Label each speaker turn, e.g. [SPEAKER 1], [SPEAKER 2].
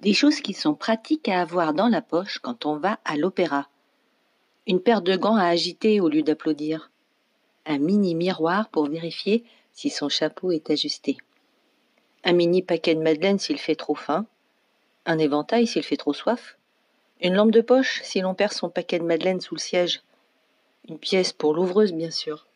[SPEAKER 1] Des choses qui sont pratiques à avoir dans la poche quand on va à l'opéra. Une paire de gants à agiter au lieu d'applaudir. Un mini miroir pour vérifier si son chapeau est ajusté. Un mini paquet de madeleine s'il fait trop faim. Un éventail s'il fait trop soif. Une lampe de poche si l'on perd son paquet de madeleine sous le siège. Une pièce pour l'ouvreuse, bien sûr.